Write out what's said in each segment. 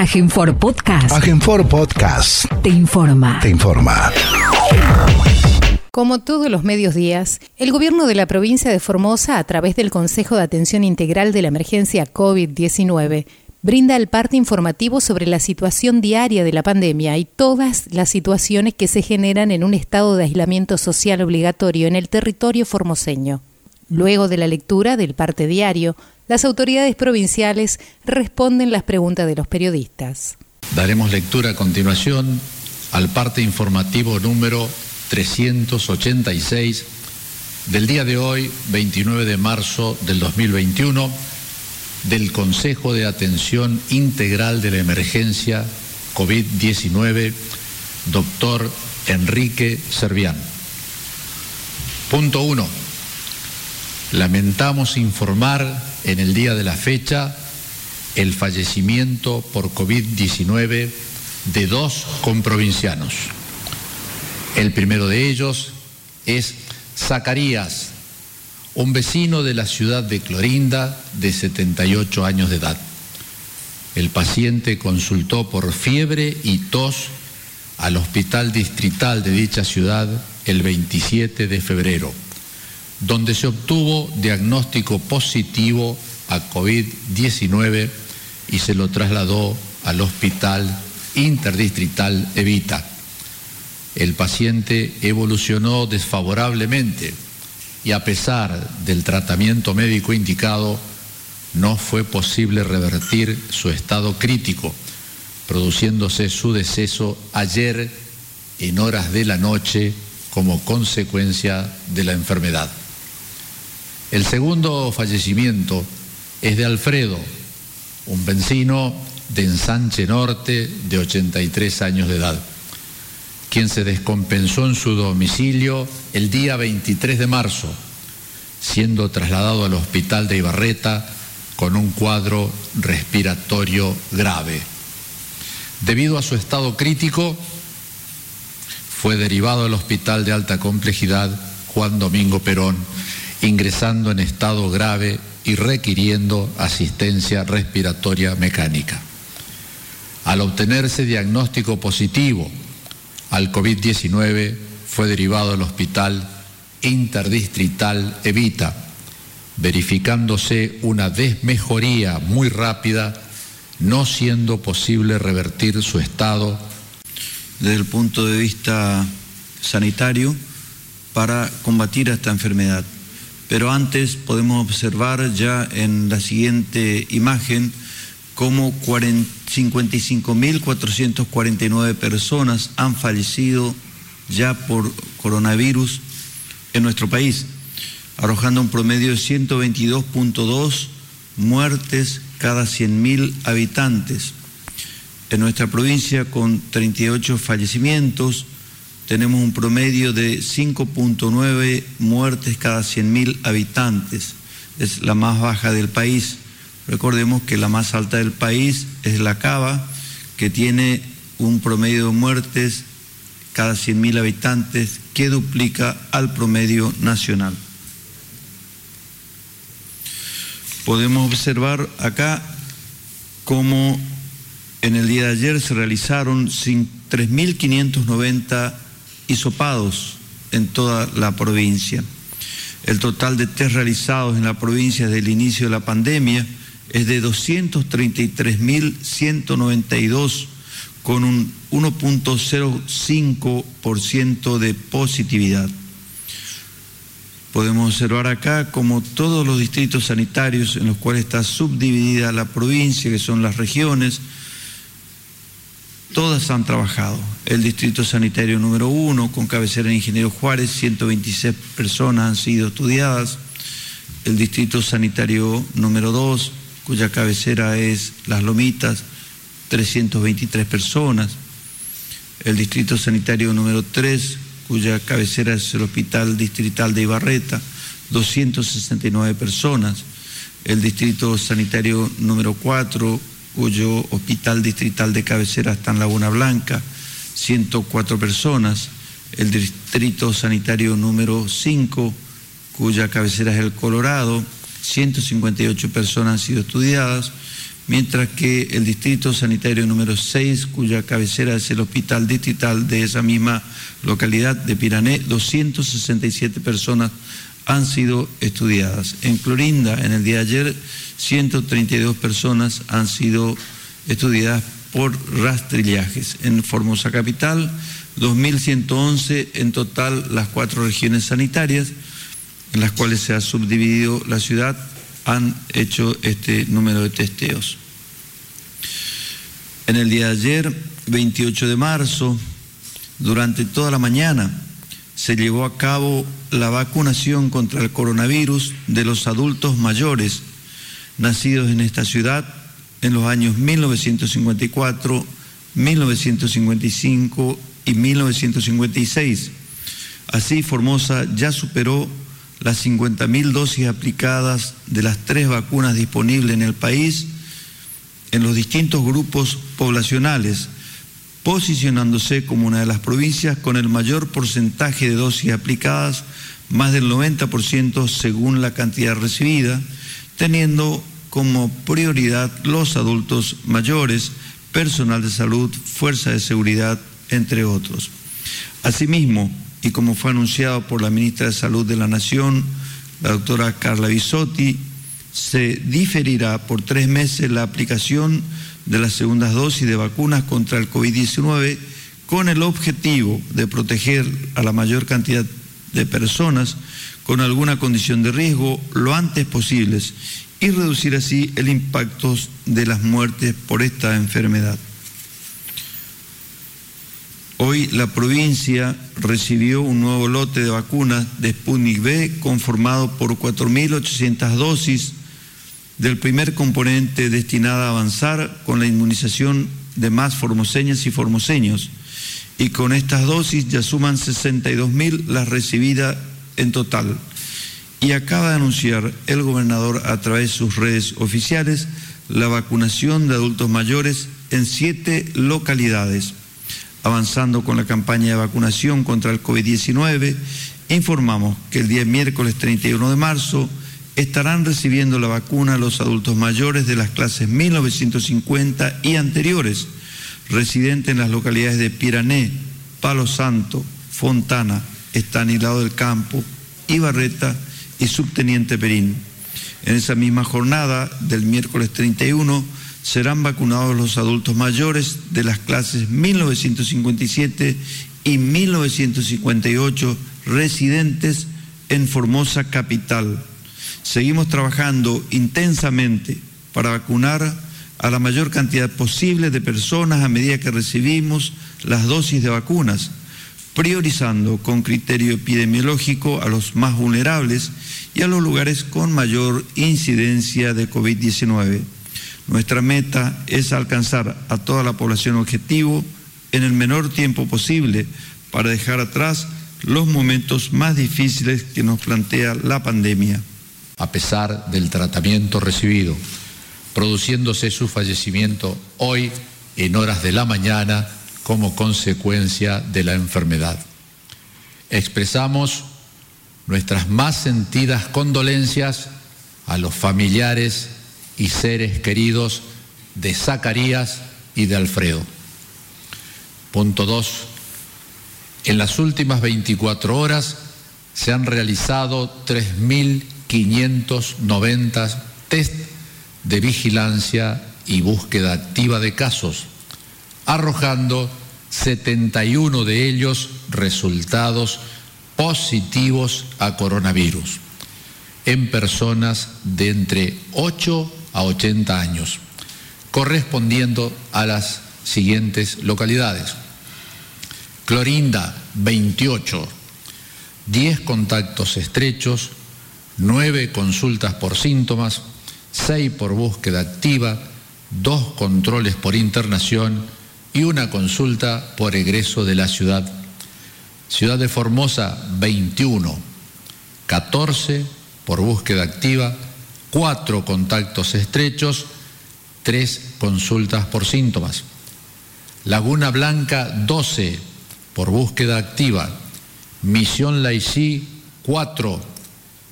Agenfor Podcast. Agenfor Podcast. Te informa. Te informa. Como todos los medios días, el gobierno de la provincia de Formosa, a través del Consejo de Atención Integral de la Emergencia COVID-19, brinda el parte informativo sobre la situación diaria de la pandemia y todas las situaciones que se generan en un estado de aislamiento social obligatorio en el territorio formoseño. Luego de la lectura del parte diario, las autoridades provinciales responden las preguntas de los periodistas. Daremos lectura a continuación al parte informativo número 386 del día de hoy, 29 de marzo del 2021, del Consejo de Atención Integral de la Emergencia COVID-19, doctor Enrique Servián. Punto 1. Lamentamos informar en el día de la fecha el fallecimiento por COVID-19 de dos comprovincianos. El primero de ellos es Zacarías, un vecino de la ciudad de Clorinda de 78 años de edad. El paciente consultó por fiebre y tos al hospital distrital de dicha ciudad el 27 de febrero donde se obtuvo diagnóstico positivo a COVID-19 y se lo trasladó al hospital interdistrital Evita. El paciente evolucionó desfavorablemente y a pesar del tratamiento médico indicado, no fue posible revertir su estado crítico, produciéndose su deceso ayer en horas de la noche como consecuencia de la enfermedad. El segundo fallecimiento es de Alfredo, un vecino de Ensanche Norte de 83 años de edad, quien se descompensó en su domicilio el día 23 de marzo, siendo trasladado al hospital de Ibarreta con un cuadro respiratorio grave. Debido a su estado crítico, fue derivado al hospital de alta complejidad Juan Domingo Perón ingresando en estado grave y requiriendo asistencia respiratoria mecánica. Al obtenerse diagnóstico positivo al COVID-19, fue derivado al hospital interdistrital Evita, verificándose una desmejoría muy rápida, no siendo posible revertir su estado. Desde el punto de vista sanitario, para combatir esta enfermedad. Pero antes podemos observar ya en la siguiente imagen cómo 55.449 personas han fallecido ya por coronavirus en nuestro país, arrojando un promedio de 122.2 muertes cada 100.000 habitantes. En nuestra provincia, con 38 fallecimientos, tenemos un promedio de 5.9 muertes cada 100.000 habitantes. Es la más baja del país. Recordemos que la más alta del país es la Cava, que tiene un promedio de muertes cada 100.000 habitantes que duplica al promedio nacional. Podemos observar acá cómo en el día de ayer se realizaron 3.590 hisopados en toda la provincia. El total de test realizados en la provincia desde el inicio de la pandemia es de 233.192 con un 1.05% de positividad. Podemos observar acá como todos los distritos sanitarios en los cuales está subdividida la provincia, que son las regiones, Todas han trabajado. El Distrito Sanitario número uno, con cabecera en Ingeniero Juárez, 126 personas han sido estudiadas. El Distrito Sanitario número dos, cuya cabecera es Las Lomitas, 323 personas. El Distrito Sanitario número tres, cuya cabecera es el Hospital Distrital de Ibarreta, 269 personas. El Distrito Sanitario número cuatro, cuyo hospital distrital de cabecera está en Laguna Blanca, 104 personas, el distrito sanitario número 5, cuya cabecera es el Colorado, 158 personas han sido estudiadas, mientras que el distrito sanitario número 6, cuya cabecera es el hospital distrital de esa misma localidad de Pirané, 267 personas han sido estudiadas. En Clorinda, en el día de ayer, 132 personas han sido estudiadas por rastrillajes. En Formosa Capital, 2.111 en total las cuatro regiones sanitarias en las cuales se ha subdividido la ciudad han hecho este número de testeos. En el día de ayer, 28 de marzo, durante toda la mañana, se llevó a cabo la vacunación contra el coronavirus de los adultos mayores nacidos en esta ciudad en los años 1954, 1955 y 1956. Así, Formosa ya superó las 50.000 dosis aplicadas de las tres vacunas disponibles en el país en los distintos grupos poblacionales, posicionándose como una de las provincias con el mayor porcentaje de dosis aplicadas, más del 90% según la cantidad recibida, teniendo como prioridad los adultos mayores, personal de salud, fuerza de seguridad, entre otros. Asimismo, y como fue anunciado por la ministra de Salud de la Nación, la doctora Carla Bisotti, se diferirá por tres meses la aplicación de las segundas dosis de vacunas contra el COVID-19 con el objetivo de proteger a la mayor cantidad de personas con alguna condición de riesgo lo antes posible y reducir así el impacto de las muertes por esta enfermedad. Hoy la provincia recibió un nuevo lote de vacunas de Sputnik V conformado por 4.800 dosis del primer componente destinada a avanzar con la inmunización de más formoseñas y formoseños. Y con estas dosis ya suman 62.000 las recibidas en total. Y acaba de anunciar el gobernador a través de sus redes oficiales la vacunación de adultos mayores en siete localidades avanzando con la campaña de vacunación contra el COVID-19, informamos que el día miércoles 31 de marzo estarán recibiendo la vacuna los adultos mayores de las clases 1950 y anteriores, residentes en las localidades de Pirané, Palo Santo, Fontana, Estanilado del Campo, Ibarreta y Subteniente Perín. En esa misma jornada del miércoles 31, serán vacunados los adultos mayores de las clases 1957 y 1958 residentes en Formosa Capital. Seguimos trabajando intensamente para vacunar a la mayor cantidad posible de personas a medida que recibimos las dosis de vacunas, priorizando con criterio epidemiológico a los más vulnerables y a los lugares con mayor incidencia de COVID-19. Nuestra meta es alcanzar a toda la población objetivo en el menor tiempo posible para dejar atrás los momentos más difíciles que nos plantea la pandemia. A pesar del tratamiento recibido, produciéndose su fallecimiento hoy en horas de la mañana como consecuencia de la enfermedad. Expresamos nuestras más sentidas condolencias a los familiares y seres queridos de Zacarías y de Alfredo. Punto 2. En las últimas 24 horas se han realizado 3.590 test de vigilancia y búsqueda activa de casos, arrojando 71 de ellos resultados positivos a coronavirus en personas de entre 8 a 80 años, correspondiendo a las siguientes localidades. Clorinda, 28, 10 contactos estrechos, 9 consultas por síntomas, 6 por búsqueda activa, 2 controles por internación y una consulta por egreso de la ciudad. Ciudad de Formosa, 21, 14 por búsqueda activa, cuatro contactos estrechos, tres consultas por síntomas. Laguna Blanca, 12 por búsqueda activa. Misión Laicí, cuatro,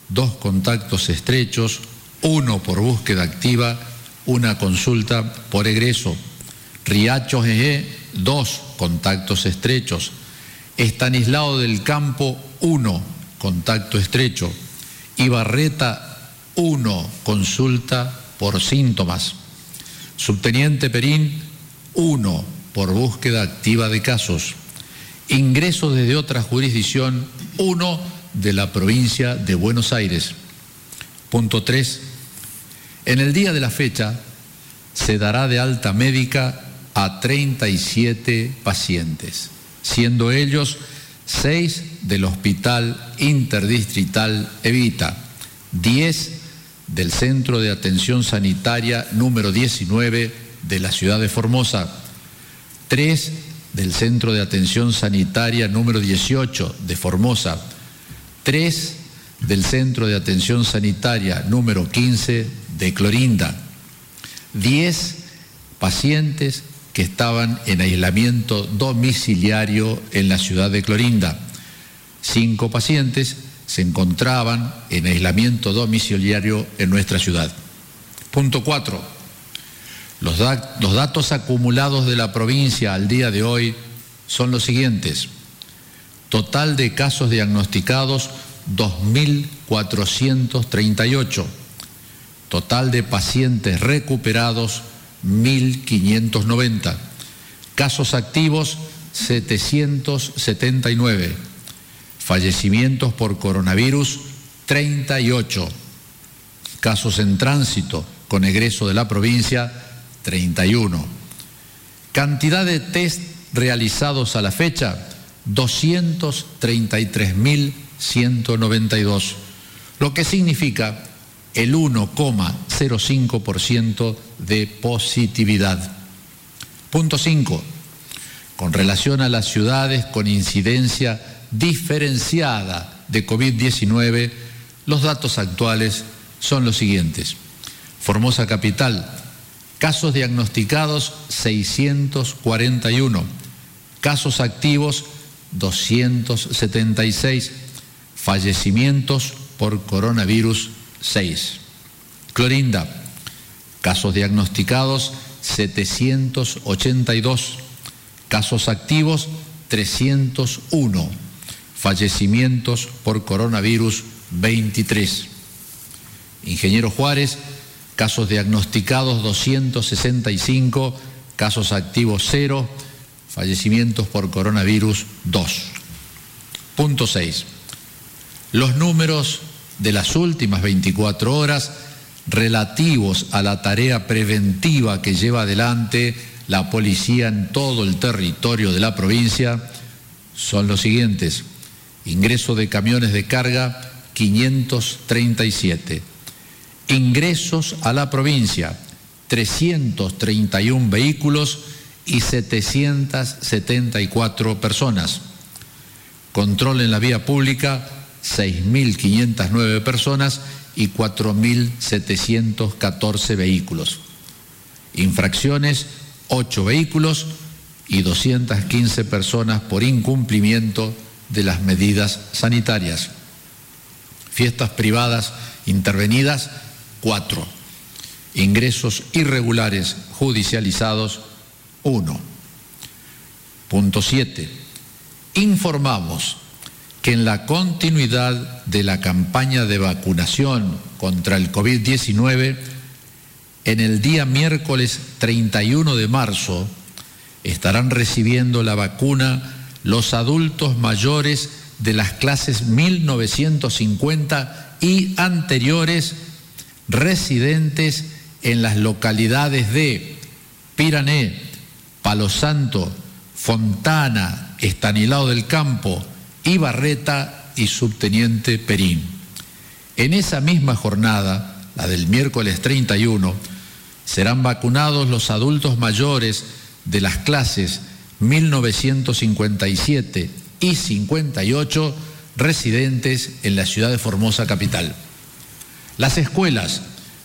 dos contactos estrechos, uno por búsqueda activa, una consulta por egreso. Riacho Jeje, dos contactos estrechos. Estanislao del Campo, uno contacto estrecho. Ibarreta, uno consulta por síntomas. Subteniente Perín, uno por búsqueda activa de casos. Ingreso desde otra jurisdicción, uno de la provincia de Buenos Aires. Punto 3. En el día de la fecha se dará de alta médica a 37 pacientes, siendo ellos 6 del Hospital Interdistrital Evita, 10 del Centro de Atención Sanitaria número 19 de la ciudad de Formosa, 3 del Centro de Atención Sanitaria número 18 de Formosa, 3 del Centro de Atención Sanitaria número 15 de Clorinda, 10 pacientes que estaban en aislamiento domiciliario en la ciudad de Clorinda, 5 pacientes se encontraban en aislamiento domiciliario en nuestra ciudad. Punto 4. Los, los, datos acumulados de la provincia al día de hoy son los siguientes. Total de casos diagnosticados 2.438. Total de pacientes recuperados 1.590. Casos activos 779. Fallecimientos por coronavirus 38. Casos en tránsito con egreso de la provincia 31. Cantidad de test realizados a la fecha 233.192, lo que significa el 1,05% de positividad. Punto 5. Con relación a las ciudades con incidencia diferenciada de COVID-19, los datos actuales son los siguientes. Formosa Capital, casos diagnosticados 641, casos activos 276, fallecimientos por coronavirus 6. Clorinda, casos diagnosticados 782, casos activos 301, fallecimientos por coronavirus 23. Ingeniero Juárez, casos diagnosticados 265, casos activos 0, fallecimientos por coronavirus 2. Punto 6. Los números de las últimas 24 horas relativos a la tarea preventiva que lleva adelante la policía en todo el territorio de la provincia son los siguientes. Ingreso de camiones de carga 537. Ingresos a la provincia 331 vehículos y 774 personas. Control en la vía pública 6.509 personas y 4.714 vehículos. Infracciones 8 vehículos y 215 personas por incumplimiento de las medidas sanitarias. Fiestas privadas intervenidas 4. Ingresos irregulares judicializados 1. Punto 7. Informamos que en la continuidad de la campaña de vacunación contra el COVID-19, en el día miércoles 31 de marzo estarán recibiendo la vacuna los adultos mayores de las clases 1950 y anteriores residentes en las localidades de Pirané, Palo Santo, Fontana, Estanilao del Campo, Ibarreta y Subteniente Perín. En esa misma jornada, la del miércoles 31, serán vacunados los adultos mayores de las clases 1957 y 58 residentes en la ciudad de Formosa capital. Las escuelas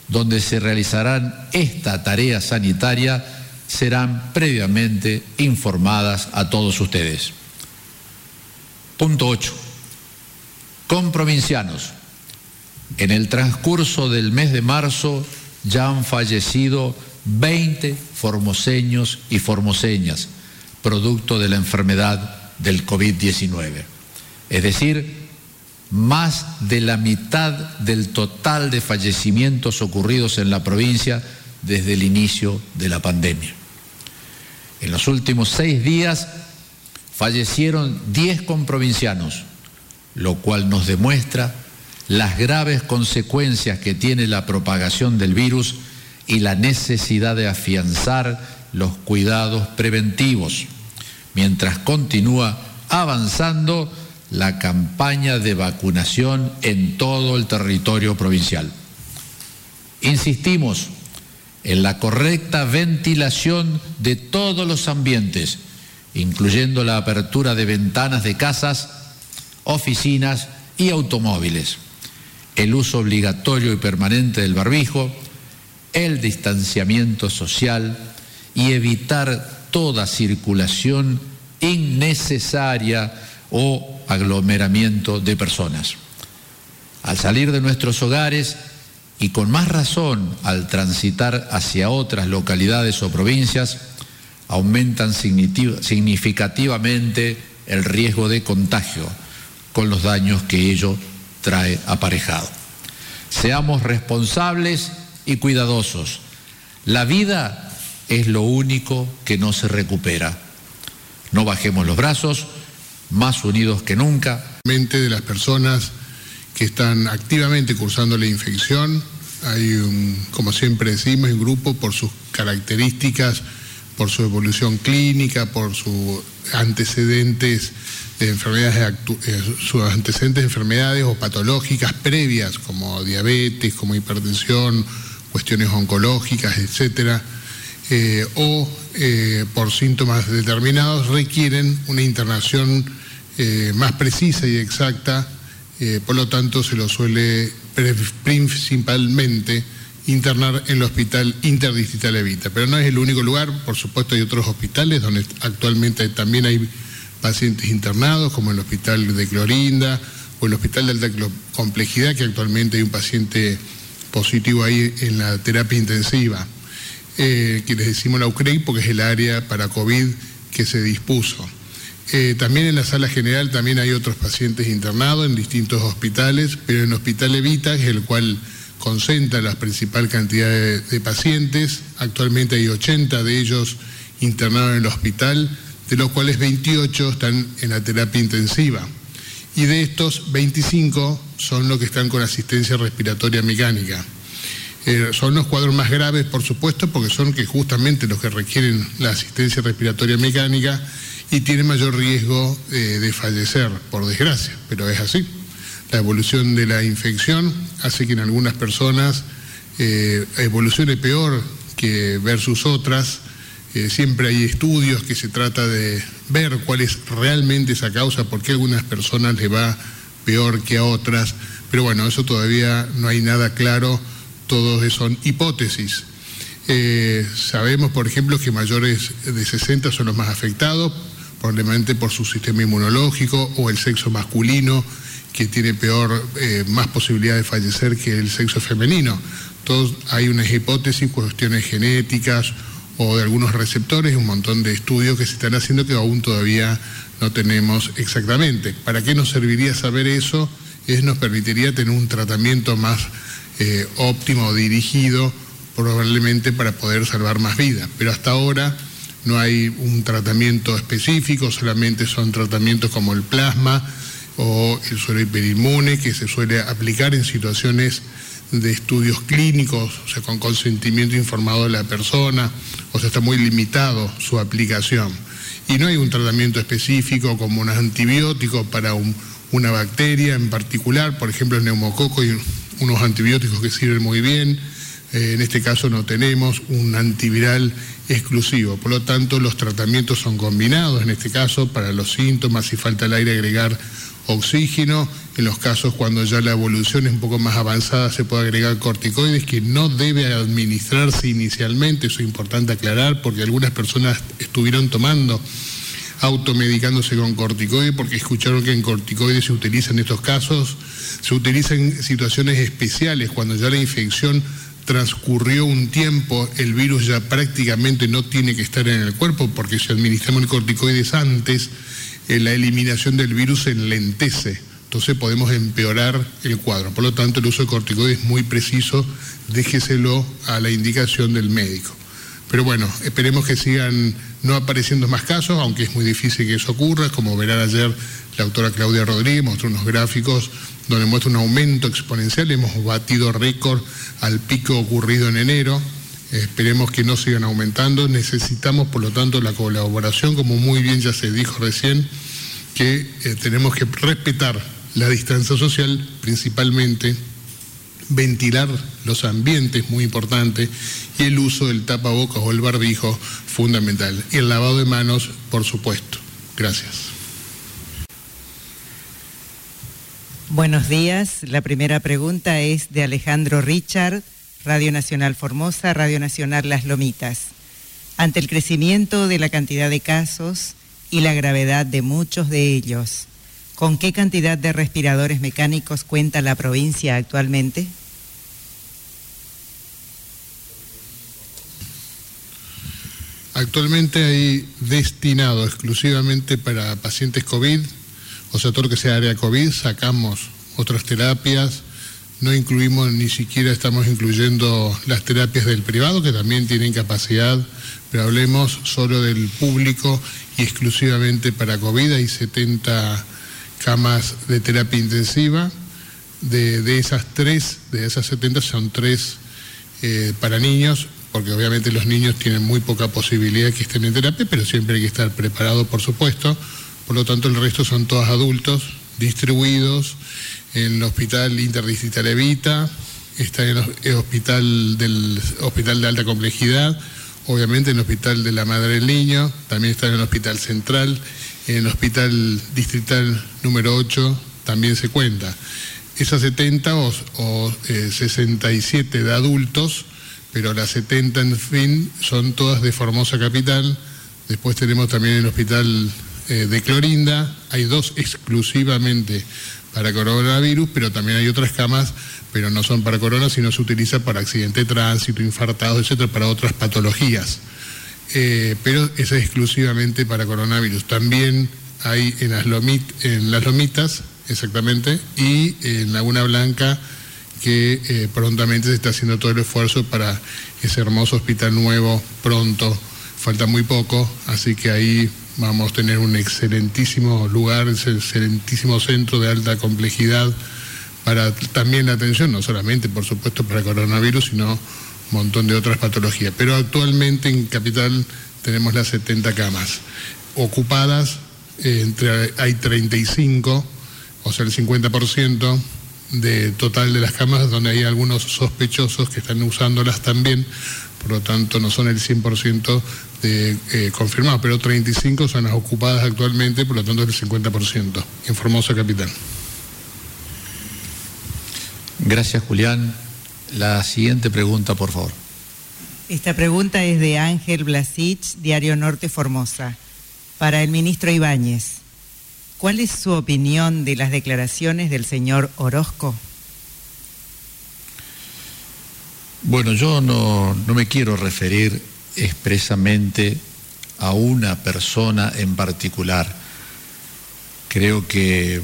donde se realizarán esta tarea sanitaria serán previamente informadas a todos ustedes. Punto 8. Con provincianos. En el transcurso del mes de marzo ya han fallecido 20 formoseños y formoseñas, producto de la enfermedad del COVID-19. Es decir, más de la mitad del total de fallecimientos ocurridos en la provincia desde el inicio de la pandemia. En los últimos seis días fallecieron 10 comprovincianos, lo cual nos demuestra las graves consecuencias que tiene la propagación del virus y la necesidad de afianzar los cuidados preventivos, mientras continúa avanzando la campaña de vacunación en todo el territorio provincial. Insistimos en la correcta ventilación de todos los ambientes, incluyendo la apertura de ventanas de casas, oficinas y automóviles, el uso obligatorio y permanente del barbijo, el distanciamiento social y evitar toda circulación innecesaria o aglomeramiento de personas. Al salir de nuestros hogares y con más razón al transitar hacia otras localidades o provincias, aumentan significativamente el riesgo de contagio con los daños que ello trae aparejado. Seamos responsables y cuidadosos. La vida es lo único que no se recupera. No bajemos los brazos, más unidos que nunca. De las personas que están activamente cursando la infección, hay un, como siempre decimos, un grupo por sus características, por su evolución clínica, por sus antecedentes de enfermedades, eh, sus antecedentes de enfermedades o patológicas previas como diabetes, como hipertensión, cuestiones oncológicas, etcétera, eh, o eh, por síntomas determinados requieren una internación más precisa y exacta, por lo tanto se lo suele principalmente internar en el hospital interdistrital Evita. Pero no es el único lugar, por supuesto hay otros hospitales donde actualmente también hay pacientes internados, como el hospital de Clorinda o el hospital de alta complejidad, que actualmente hay un paciente positivo ahí en la terapia intensiva, eh, que les decimos la UCREI porque es el área para COVID que se dispuso. Eh, también en la sala general también hay otros pacientes internados en distintos hospitales, pero en el Hospital Evita, el cual concentra la principal cantidad de, pacientes, actualmente hay 80 de ellos internados en el hospital, de los cuales 28 están en la terapia intensiva. Y de estos, 25 son los que están con asistencia respiratoria mecánica. Eh, son los cuadros más graves, por supuesto, porque son que justamente los que requieren la asistencia respiratoria mecánica y tiene mayor riesgo eh, de fallecer, por desgracia, pero es así. La evolución de la infección hace que en algunas personas eh, evolucione peor que versus otras. Eh, siempre hay estudios que se trata de ver cuál es realmente esa causa, por qué a algunas personas les va peor que a otras. Pero bueno, eso todavía no hay nada claro, todos son hipótesis. sabemos, por ejemplo, que mayores de 60 son los más afectados, probablemente por su sistema inmunológico o el sexo masculino que tiene peor, eh, más posibilidad de fallecer que el sexo femenino. Todos, hay unas hipótesis, cuestiones genéticas o de algunos receptores, un montón de estudios que se están haciendo que aún todavía no tenemos exactamente. ¿Para qué nos serviría saber eso? Es, nos permitiría tener un tratamiento más eh, óptimo, dirigido, probablemente para poder salvar más vidas. Pero hasta ahora no hay un tratamiento específico, solamente son tratamientos como el plasma o el suero hiperinmune que se suele aplicar en situaciones de estudios clínicos, o sea, con consentimiento informado de la persona, o sea, está muy limitado su aplicación. Y no hay un tratamiento específico como un antibiótico para una bacteria en particular, por ejemplo el neumococo y unos antibióticos que sirven muy bien, eh, en este caso no tenemos un antiviral exclusivo. Por lo tanto, los tratamientos son combinados, en este caso, para los síntomas, si falta el aire, agregar oxígeno. En los casos cuando ya la evolución es un poco más avanzada, se puede agregar corticoides, que no debe administrarse inicialmente, eso es importante aclarar, porque algunas personas estuvieron tomando automedicándose con corticoides porque escucharon que en corticoides se utilizan estos casos, se utilizan en situaciones especiales, cuando ya la infección transcurrió un tiempo, el virus ya prácticamente no tiene que estar en el cuerpo porque si administramos el corticoides antes, eh, la eliminación del virus enlentece. Entonces podemos empeorar el cuadro. Por lo tanto, el uso de corticoides es muy preciso, déjeselo a la indicación del médico. Pero bueno, esperemos que sigan no apareciendo más casos, aunque es muy difícil que eso ocurra. Como verán ayer, la autora Claudia Rodríguez mostró unos gráficos donde muestra un aumento exponencial. Hemos batido récord al pico ocurrido en enero. Esperemos que no sigan aumentando. Necesitamos, por lo tanto, la colaboración, como muy bien ya se dijo recién, que eh, tenemos que respetar la distancia social, principalmente ventilar los ambientes, muy importante, y el uso del tapabocas o el barbijo, fundamental. Y el lavado de manos, por supuesto. Gracias. Buenos días. La primera pregunta es de Alejandro Richard, Radio Nacional Formosa, Radio Nacional Las Lomitas. Ante el crecimiento de la cantidad de casos y la gravedad de muchos de ellos, ¿con qué cantidad de respiradores mecánicos cuenta la provincia actualmente? Actualmente hay destinado exclusivamente para pacientes COVID o sea, todo lo que sea área COVID, sacamos otras terapias, no incluimos ni siquiera estamos incluyendo las terapias del privado, que también tienen capacidad, pero hablemos solo del público y exclusivamente para COVID, hay 70 camas de terapia intensiva, de, esas tres, de esas 70 son tres eh, para niños, porque obviamente los niños tienen muy poca posibilidad que estén en terapia, pero siempre hay que estar preparado, por supuesto. Por lo tanto, el resto son todos adultos distribuidos en el Hospital Interdistrital Evita, está en el hospital del Hospital de Alta Complejidad, obviamente en el Hospital de la Madre del Niño, también está en el Hospital Central, en el Hospital Distrital número 8 también se cuenta. Esas 70 o, 67 eh, de adultos, pero las 70 en fin son todas de Formosa Capital. Después tenemos también el Hospital eh, de Clorinda, hay dos exclusivamente para coronavirus, pero también hay otras camas, pero no son para corona, sino se utiliza para accidente de tránsito, infartados, etcétera, para otras patologías. Eh, pero es exclusivamente para coronavirus. También hay en las, en las lomitas, exactamente, y en Laguna Blanca, que eh, prontamente se está haciendo todo el esfuerzo para ese hermoso hospital nuevo pronto. Falta muy poco, así que ahí vamos a tener un excelentísimo lugar, excelentísimo centro de alta complejidad para también la atención, no solamente por supuesto para coronavirus, sino un montón de otras patologías. Pero actualmente en Capital tenemos las 70 camas ocupadas, eh, entre, hay 35, o sea el 50% de total de las camas donde hay algunos sospechosos que están usándolas también, por lo tanto no son el 100% de, eh, confirmados, pero 35 son las ocupadas actualmente, por lo tanto es el 50%, en Formosa Capital. Gracias, Julián. La siguiente pregunta, por favor. Esta pregunta es de Ángel Blasich, Diario Norte Formosa. Para el ministro Ibáñez, ¿cuál es su opinión de las declaraciones del señor Orozco? Bueno, yo no, me quiero referir expresamente a una persona en particular. Creo que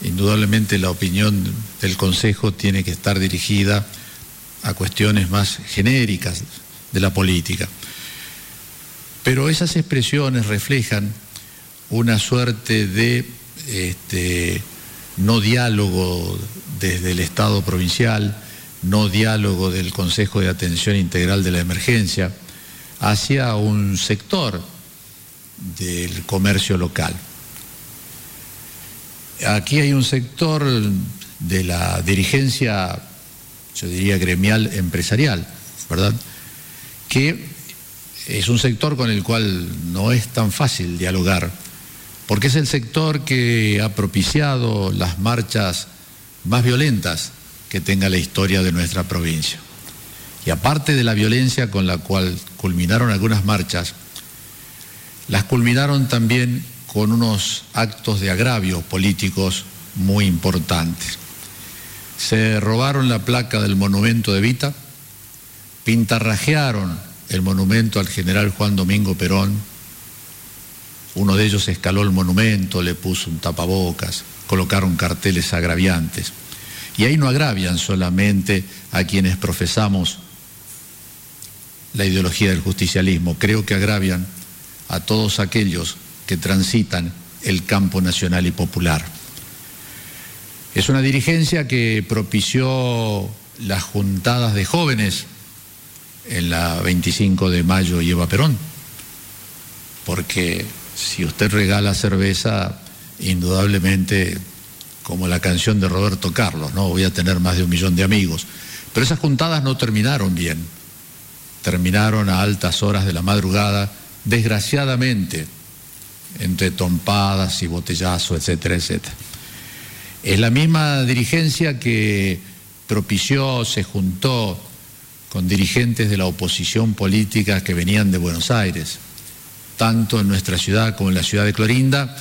indudablemente la opinión del Consejo tiene que estar dirigida a cuestiones más genéricas de la política. Pero esas expresiones reflejan una suerte de este, no diálogo desde el Estado provincial, no diálogo del Consejo de Atención Integral de la Emergencia hacia un sector del comercio local. Aquí hay un sector de la dirigencia, yo diría gremial empresarial, ¿verdad? Que es un sector con el cual no es tan fácil dialogar, porque es el sector que ha propiciado las marchas más violentas que tenga la historia de nuestra provincia. Y aparte de la violencia con la cual culminaron algunas marchas, las culminaron también con unos actos de agravio políticos muy importantes. Se robaron la placa del monumento de Vita, pintarrajearon el monumento al general Juan Domingo Perón. Uno de ellos escaló el monumento, le puso un tapabocas, colocaron carteles agraviantes. Y ahí no agravian solamente a quienes profesamos la ideología del justicialismo, creo que agravian a todos aquellos que transitan el campo nacional y popular. Es una dirigencia que propició las juntadas de jóvenes en la 25 de mayo y Perón, porque si usted regala cerveza, indudablemente, como la canción de Roberto Carlos, ¿no? Voy a tener más de un millón de amigos. Pero esas juntadas no terminaron bien. Terminaron a altas horas de la madrugada, desgraciadamente, entre tompadas y botellazos, etcétera, etcétera. Es la misma dirigencia que propició, se juntó con dirigentes de la oposición política que venían de Buenos Aires, tanto en nuestra ciudad como en la ciudad de Clorinda,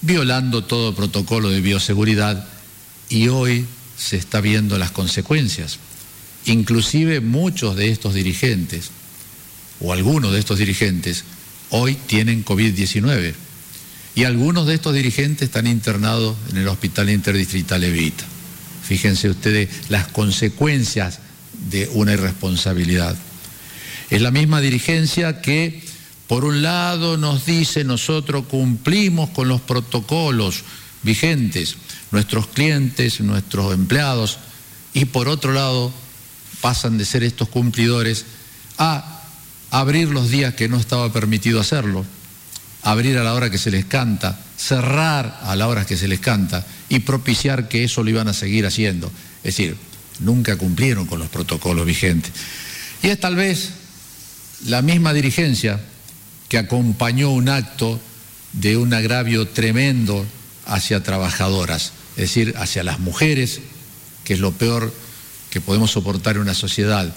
violando todo protocolo de bioseguridad y hoy se está viendo las consecuencias. Inclusive muchos de estos dirigentes, o algunos de estos dirigentes, hoy tienen COVID-19 y algunos de estos dirigentes están internados en el Hospital Interdistrital Evita. Fíjense ustedes las consecuencias de una irresponsabilidad. Es la misma dirigencia que, por un lado, nos dice nosotros cumplimos con los protocolos vigentes, nuestros clientes, nuestros empleados, y por otro lado, pasan de ser estos cumplidores a abrir los días que no estaba permitido hacerlo, abrir a la hora que se les canta, cerrar a la hora que se les canta y propiciar que eso lo iban a seguir haciendo. Es decir, nunca cumplieron con los protocolos vigentes. Y es tal vez la misma dirigencia que acompañó un acto de un agravio tremendo hacia trabajadoras, es decir, hacia las mujeres, que es lo peor que podemos soportar en una sociedad,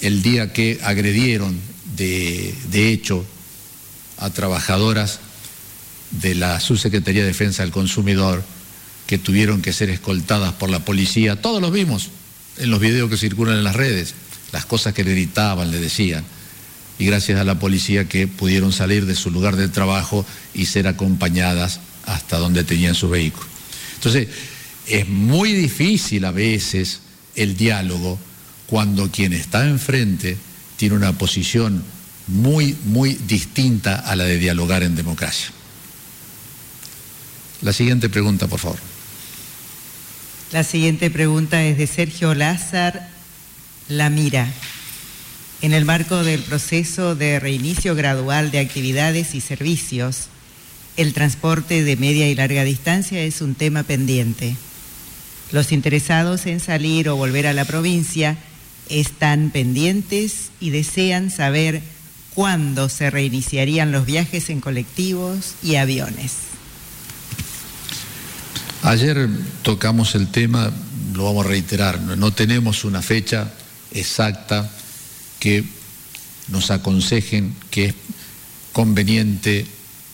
el día que agredieron de, hecho a trabajadoras de la Subsecretaría de Defensa del Consumidor que tuvieron que ser escoltadas por la policía. Todos los vimos en los videos que circulan en las redes, las cosas que le gritaban, le decían. Y gracias a la policía que pudieron salir de su lugar de trabajo y ser acompañadas hasta donde tenían su vehículo. Entonces, es muy difícil a veces el diálogo cuando quien está enfrente tiene una posición muy, muy distinta a la de dialogar en democracia. La siguiente pregunta, por favor. La siguiente pregunta es de Sergio Lázar Lamira. En el marco del proceso de reinicio gradual de actividades y servicios, el transporte de media y larga distancia es un tema pendiente. Los interesados en salir o volver a la provincia están pendientes y desean saber cuándo se reiniciarían los viajes en colectivos y aviones. Ayer tocamos el tema, lo vamos a reiterar, no tenemos una fecha exacta que nos aconsejen que es conveniente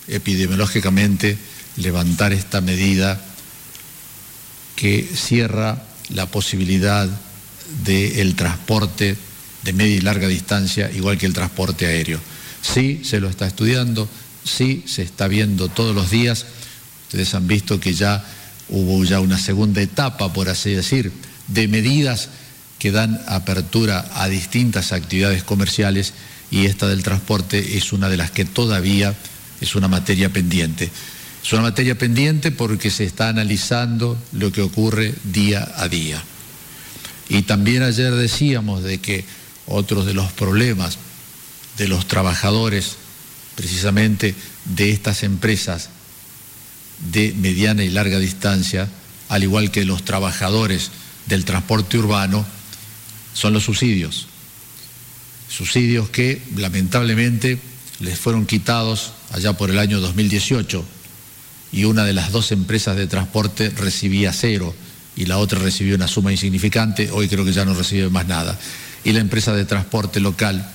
epidemiológicamente levantar esta medida que cierra la posibilidad del transporte de media y larga distancia, igual que el transporte aéreo. Sí, se lo está estudiando, sí, se está viendo todos los días. Ustedes han visto que ya hubo ya una segunda etapa, por así decir, de medidas que dan apertura a distintas actividades comerciales y esta del transporte es una de las que todavía es una materia pendiente. Es una materia pendiente porque se está analizando lo que ocurre día a día. Y también ayer decíamos de que otros de los problemas de los trabajadores precisamente de estas empresas de mediana y larga distancia, al igual que los trabajadores del transporte urbano, son los subsidios. Subsidios que lamentablemente les fueron quitados allá por el año 2018 y una de las dos empresas de transporte recibía cero y la otra recibió una suma insignificante, hoy creo que ya no recibe más nada y la empresa de transporte local,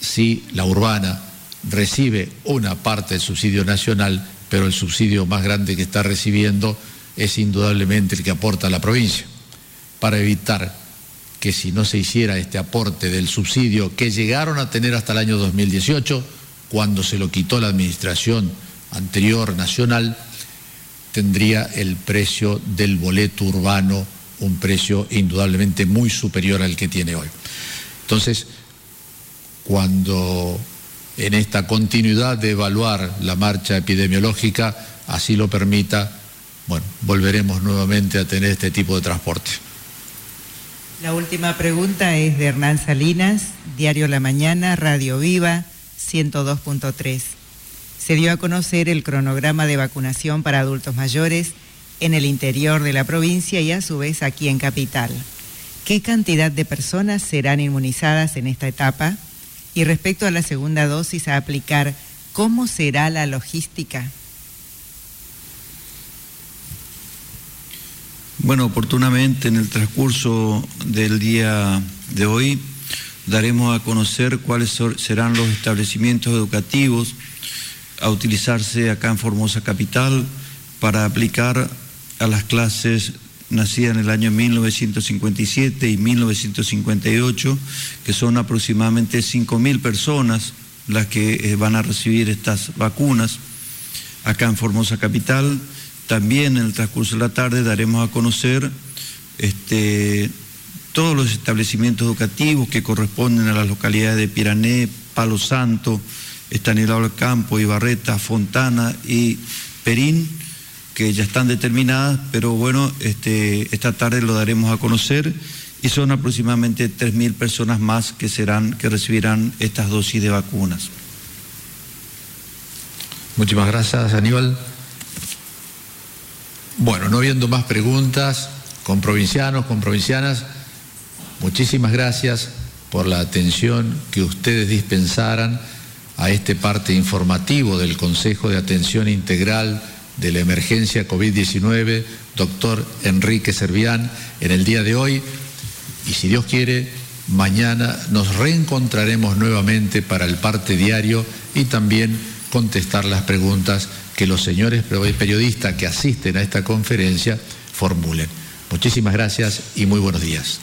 si la urbana recibe una parte del subsidio nacional, pero el subsidio más grande que está recibiendo es indudablemente el que aporta la provincia, para evitar que si no se hiciera este aporte del subsidio que llegaron a tener hasta el año 2018, cuando se lo quitó la administración anterior nacional, tendría el precio del boleto urbano un precio indudablemente muy superior al que tiene hoy. Entonces, cuando en esta continuidad de evaluar la marcha epidemiológica así lo permita, bueno, volveremos nuevamente a tener este tipo de transporte. La última pregunta es de Hernán Salinas, Diario La Mañana, Radio Viva, 102.3. Se dio a conocer el cronograma de vacunación para adultos mayores en el interior de la provincia y a su vez aquí en Capital. ¿Qué cantidad de personas serán inmunizadas en esta etapa? Y respecto a la segunda dosis a aplicar, ¿cómo será la logística? Bueno, oportunamente en el transcurso del día de hoy daremos a conocer cuáles serán los establecimientos educativos a utilizarse acá en Formosa Capital para aplicar a las clases nacidas en el año 1957 y 1958, que son aproximadamente 5.000 personas las que eh, van a recibir estas vacunas acá en Formosa Capital también en el transcurso de la tarde daremos a conocer este, todos los establecimientos educativos que corresponden a las localidades de Pirané, Palo Santo, Estanislao Campo, Ibarreta, Fontana y Perín, que ya están determinadas, pero bueno, este, esta tarde lo daremos a conocer y son aproximadamente 3.000 personas más que, serán, que recibirán estas dosis de vacunas. Muchísimas gracias, Aníbal. Bueno, no habiendo más preguntas, con provincianos, con provincianas, muchísimas gracias por la atención que ustedes dispensaran a este parte informativo del Consejo de Atención Integral de la Emergencia COVID-19, doctor Enrique Servián, en el día de hoy. Y si Dios quiere, mañana nos reencontraremos nuevamente para el parte diario y también contestar las preguntas que los señores periodistas que asisten a esta conferencia formulen. Muchísimas gracias y muy buenos días.